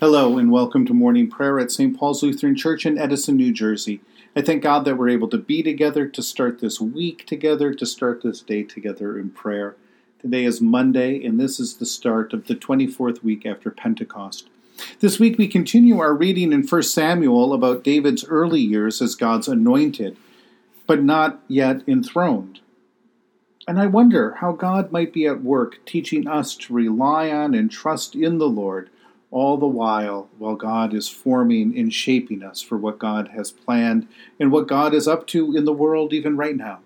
Hello, and welcome to morning prayer at St. Paul's Lutheran Church in Edison, New Jersey. I thank God that we're able to be together, to start this week together, to start this day together in prayer. Today is Monday, and this is the start of the 24th week after Pentecost. This week we continue our reading in 1 Samuel about David's early years as God's anointed, but not yet enthroned. And I wonder how God might be at work teaching us to rely on and trust in the Lord all the while while God is forming and shaping us for what God has planned and what God is up to in the world even right now.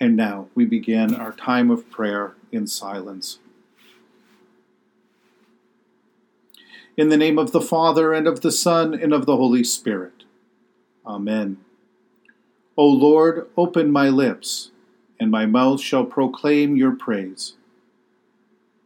And now we begin our time of prayer in silence. In the name of the Father, and of the Son, and of the Holy Spirit. Amen. O Lord, open my lips, and my mouth shall proclaim your praise.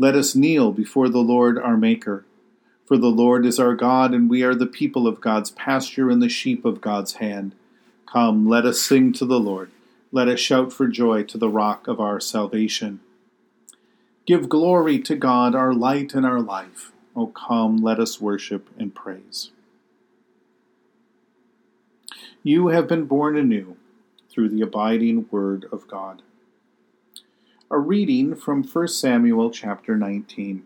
Let us kneel before the Lord our Maker. For the Lord is our God, and we are the people of God's pasture and the sheep of God's hand. Come, let us sing to the Lord. Let us shout for joy to the rock of our salvation. Give glory to God, our light and our life. O come, let us worship and praise. You have been born anew through the abiding word of God. A reading from 1 Samuel chapter 19.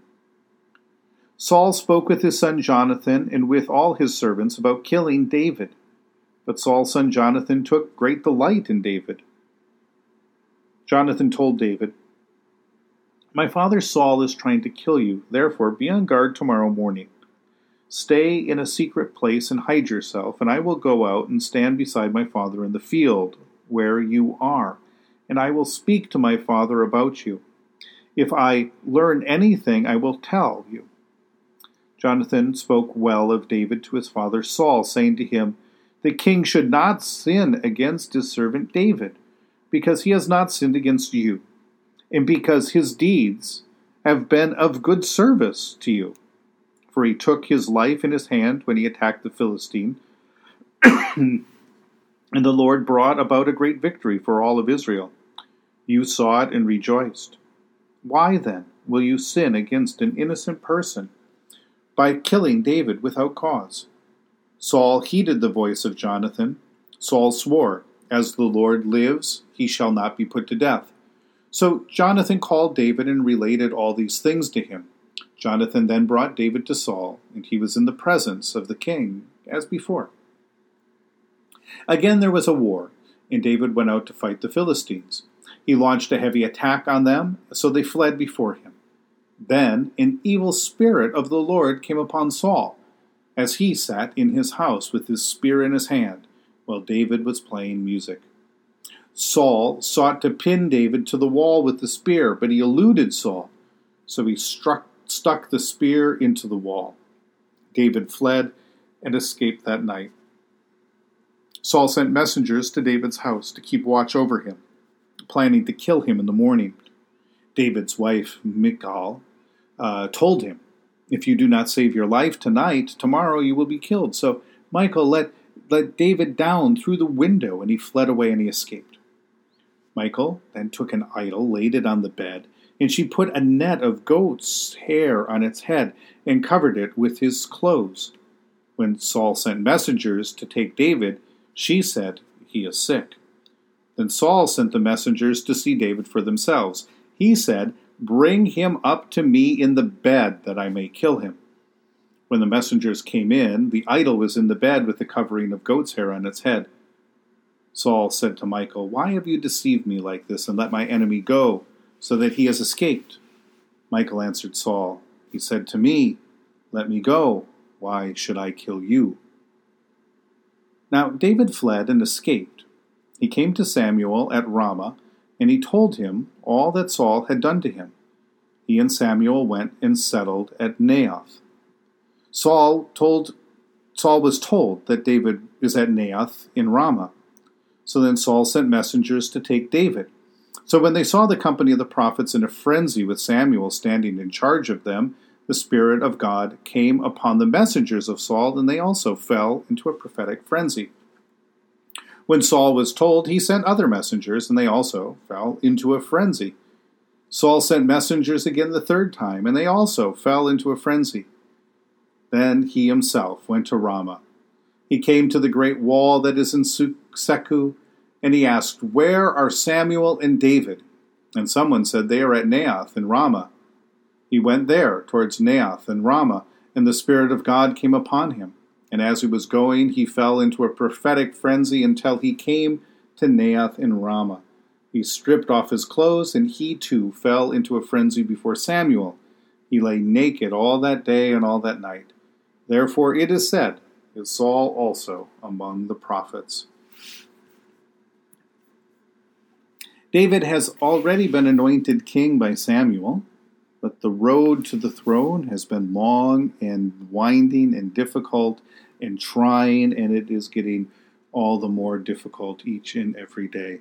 Saul spoke with his son Jonathan and with all his servants about killing David. But Saul's son Jonathan took great delight in David. Jonathan told David, My father Saul is trying to kill you, therefore be on guard tomorrow morning. Stay in a secret place and hide yourself, and I will go out and stand beside my father in the field where you are and I will speak to my father about you. If I learn anything, I will tell you. Jonathan spoke well of David to his father Saul, saying to him, The king should not sin against his servant David, because he has not sinned against you, and because his deeds have been of good service to you. For he took his life in his hand when he attacked the Philistine. and the Lord brought about a great victory for all of Israel. You saw it and rejoiced. Why then will you sin against an innocent person by killing David without cause? Saul heeded the voice of Jonathan. Saul swore, As the Lord lives, he shall not be put to death. So Jonathan called David and related all these things to him. Jonathan then brought David to Saul, and he was in the presence of the king, as before. Again there was a war, and David went out to fight the Philistines. He launched a heavy attack on them, so they fled before him. Then an evil spirit of the Lord came upon Saul, as he sat in his house with his spear in his hand, while David was playing music. Saul sought to pin David to the wall with the spear, but he eluded Saul, so he struck, stuck the spear into the wall. David fled and escaped that night. Saul sent messengers to David's house to keep watch over him planning to kill him in the morning. David's wife, Michal, uh, told him, If you do not save your life tonight, tomorrow you will be killed. So Michael let, let David down through the window, and he fled away and he escaped. Michael then took an idol, laid it on the bed, and she put a net of goat's hair on its head and covered it with his clothes. When Saul sent messengers to take David, she said, He is sick. Then Saul sent the messengers to see David for themselves. He said, Bring him up to me in the bed, that I may kill him. When the messengers came in, the idol was in the bed with the covering of goat's hair on its head. Saul said to Michal, Why have you deceived me like this and let my enemy go, so that he has escaped? Michal answered Saul, He said to me, Let me go. Why should I kill you? Now David fled and escaped. He came to Samuel at Ramah, and he told him all that Saul had done to him. He and Samuel went and settled at Naioth. Saul told Saul was told that David is at Naioth in Ramah. So then Saul sent messengers to take David. So when they saw the company of the prophets in a frenzy with Samuel standing in charge of them, the Spirit of God came upon the messengers of Saul, and they also fell into a prophetic frenzy. When Saul was told, he sent other messengers, and they also fell into a frenzy. Saul sent messengers again the third time, and they also fell into a frenzy. Then he himself went to Ramah. He came to the great wall that is in Secu, and he asked, Where are Samuel and David? And someone said, They are at Naath in Ramah. He went there towards Naath and Ramah, and the Spirit of God came upon him. And as he was going, he fell into a prophetic frenzy until he came to Naath in Ramah. He stripped off his clothes, and he too fell into a frenzy before Samuel. He lay naked all that day and all that night. Therefore it is said, Is Saul also among the prophets? David has already been anointed king by Samuel, but the road to the throne has been long and winding and difficult and trying, and it is getting all the more difficult each and every day.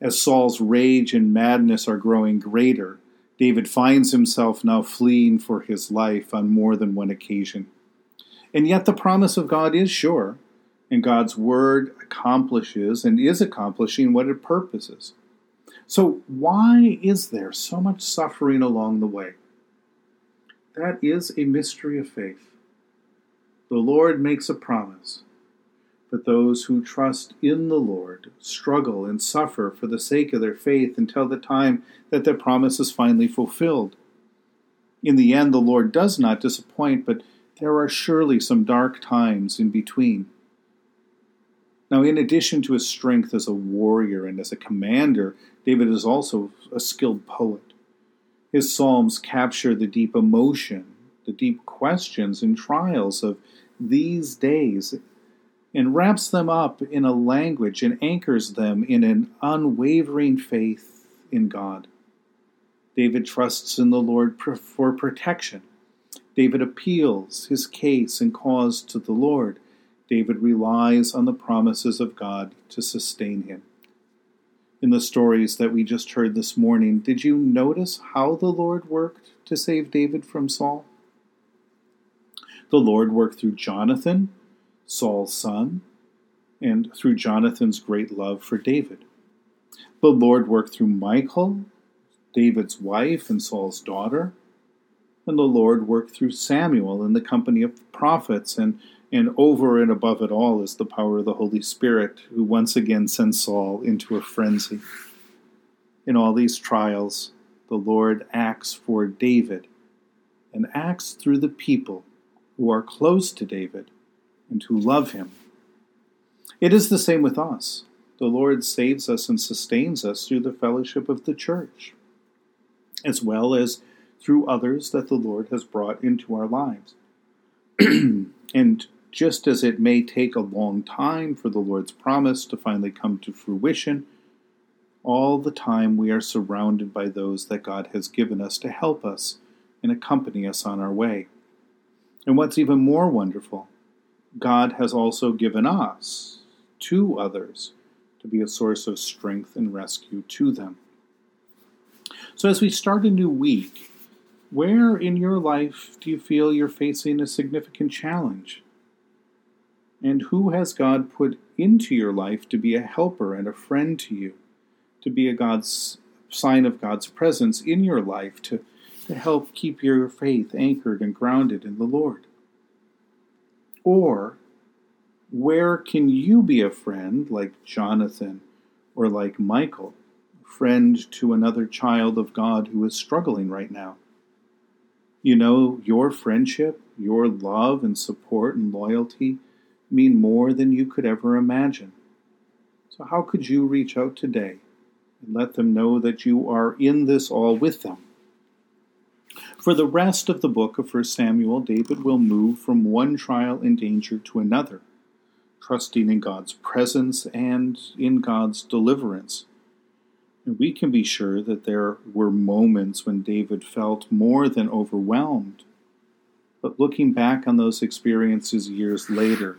As Saul's rage and madness are growing greater, David finds himself now fleeing for his life on more than one occasion. And yet the promise of God is sure, and God's word accomplishes and is accomplishing what it purposes. So, why is there so much suffering along the way? That is a mystery of faith. The Lord makes a promise, but those who trust in the Lord struggle and suffer for the sake of their faith until the time that their promise is finally fulfilled. In the end, the Lord does not disappoint, but there are surely some dark times in between. Now, in addition to his strength as a warrior and as a commander, David is also a skilled poet. His psalms capture the deep emotion, the deep questions and trials of these days, and wraps them up in a language and anchors them in an unwavering faith in God. David trusts in the Lord for protection David appeals his case and cause to the Lord. David relies on the promises of God to sustain him. In the stories that we just heard this morning, did you notice how the Lord worked to save David from Saul? The Lord worked through Jonathan, Saul's son, and through Jonathan's great love for David. The Lord worked through Michal, David's wife and Saul's daughter, and the Lord worked through Samuel in the company of prophets, and, and over and above it all is the power of the Holy Spirit, who once again sends Saul into a frenzy. In all these trials, the Lord acts for David and acts through the people who are close to David and who love him. It is the same with us. The Lord saves us and sustains us through the fellowship of the church, as well as through others that the Lord has brought into our lives. and just as it may take a long time for the Lord's promise to finally come to fruition, all the time we are surrounded by those that God has given us to help us and accompany us on our way. And what's even more wonderful, God has also given us to others to be a source of strength and rescue to them. So, as we start a new week, where in your life do you feel you're facing a significant challenge? And who has God put into your life to be a helper and a friend to you, to be a God's sign of God's presence in your life, to, to help keep your faith anchored and grounded in the Lord? Or where can you be a friend like Jonathan or like Michael, friend to another child of God who is struggling right now? You know, your friendship your love and support and loyalty mean more than you could ever imagine. So, how could you reach out today and let them know that you are in this all with them? For the rest of the book of 1 Samuel, David will move from one trial and danger to another, trusting in God's presence and in God's deliverance. And we can be sure that there were moments when David felt more than overwhelmed. But looking back on those experiences years later,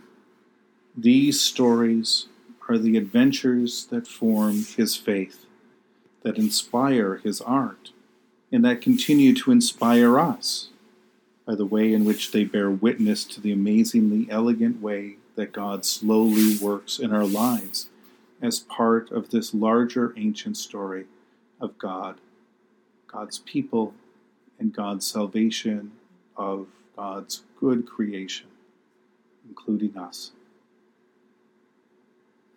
these stories are the adventures that form his faith, that inspire his art, and that continue to inspire us by the way in which they bear witness to the amazingly elegant way that God slowly works in our lives as part of this larger ancient story of God, God's people, and God's salvation of God's good creation, including us.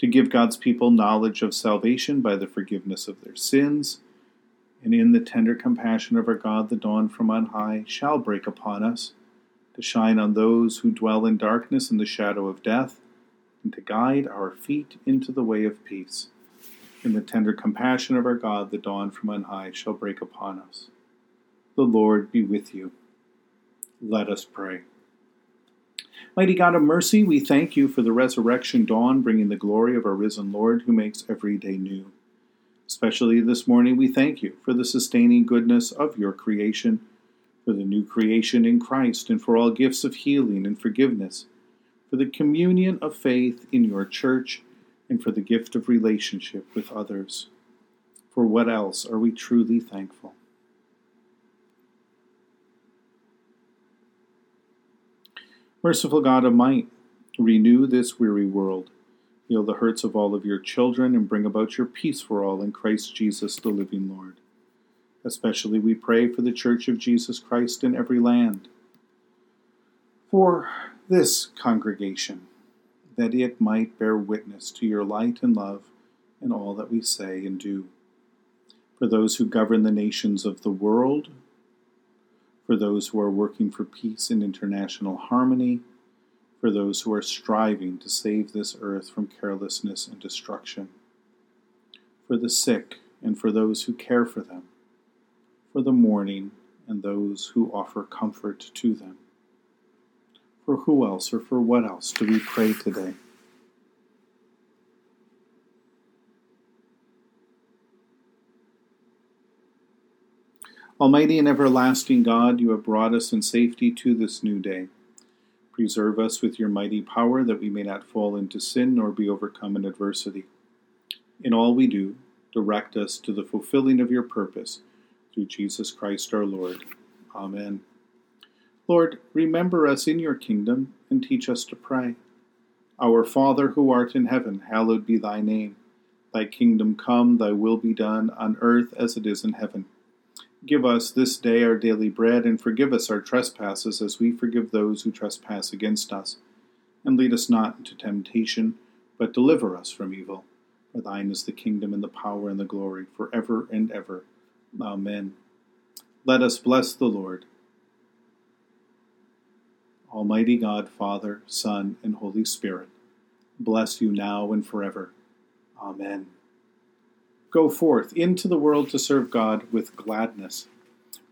to give God's people knowledge of salvation by the forgiveness of their sins. And in the tender compassion of our God, the dawn from on high shall break upon us to shine on those who dwell in darkness and the shadow of death, and to guide our feet into the way of peace. In the tender compassion of our God, the dawn from on high shall break upon us. The Lord be with you. Let us pray. Mighty God of mercy, we thank you for the resurrection dawn, bringing the glory of our risen Lord who makes every day new. Especially this morning, we thank you for the sustaining goodness of your creation for the new creation in Christ, and for all gifts of healing and forgiveness, for the communion of faith in your church, and for the gift of relationship with others. For what else are we truly thankful? Merciful God of might, renew this weary world. Heal the hurts of all of your children and bring about your peace for all in Christ Jesus, the living Lord. Especially we pray for the Church of Jesus Christ in every land. For this congregation, that it might bear witness to your light and love in all that we say and do. For those who govern the nations of the world, for those who are working for peace and international harmony, for those who are striving to save this earth from carelessness and destruction, for the sick and for those who care for them for the mourning and those who offer comfort to them. For who else or for what else do we pray today? Almighty and everlasting God, you have brought us in safety to this new day. Preserve us with your mighty power that we may not fall into sin nor be overcome in adversity. In all we do, direct us to the fulfilling of your purpose through Jesus Christ our Lord. Amen. Lord, remember us in your kingdom and teach us to pray. Our Father who art in heaven, hallowed be thy name. Thy kingdom come, thy will be done, on earth as it is in heaven. Give us this day our daily bread, and forgive us our trespasses as we forgive those who trespass against us. And lead us not into temptation, but deliver us from evil. For thine is the kingdom, and the power, and the glory, for ever and ever. Amen. Let us bless the Lord. Almighty God, Father, Son, and Holy Spirit, bless you now and forever. Amen. Go forth into the world to serve God with gladness.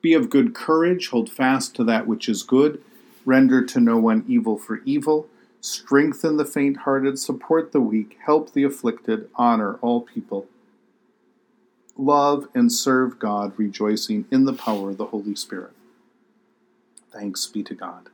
Be of good courage, hold fast to that which is good, render to no one evil for evil, Strengthen the faint hearted, support the weak, help the afflicted, honor all people. Love and serve God, rejoicing in the power of the Holy Spirit. Thanks be to God.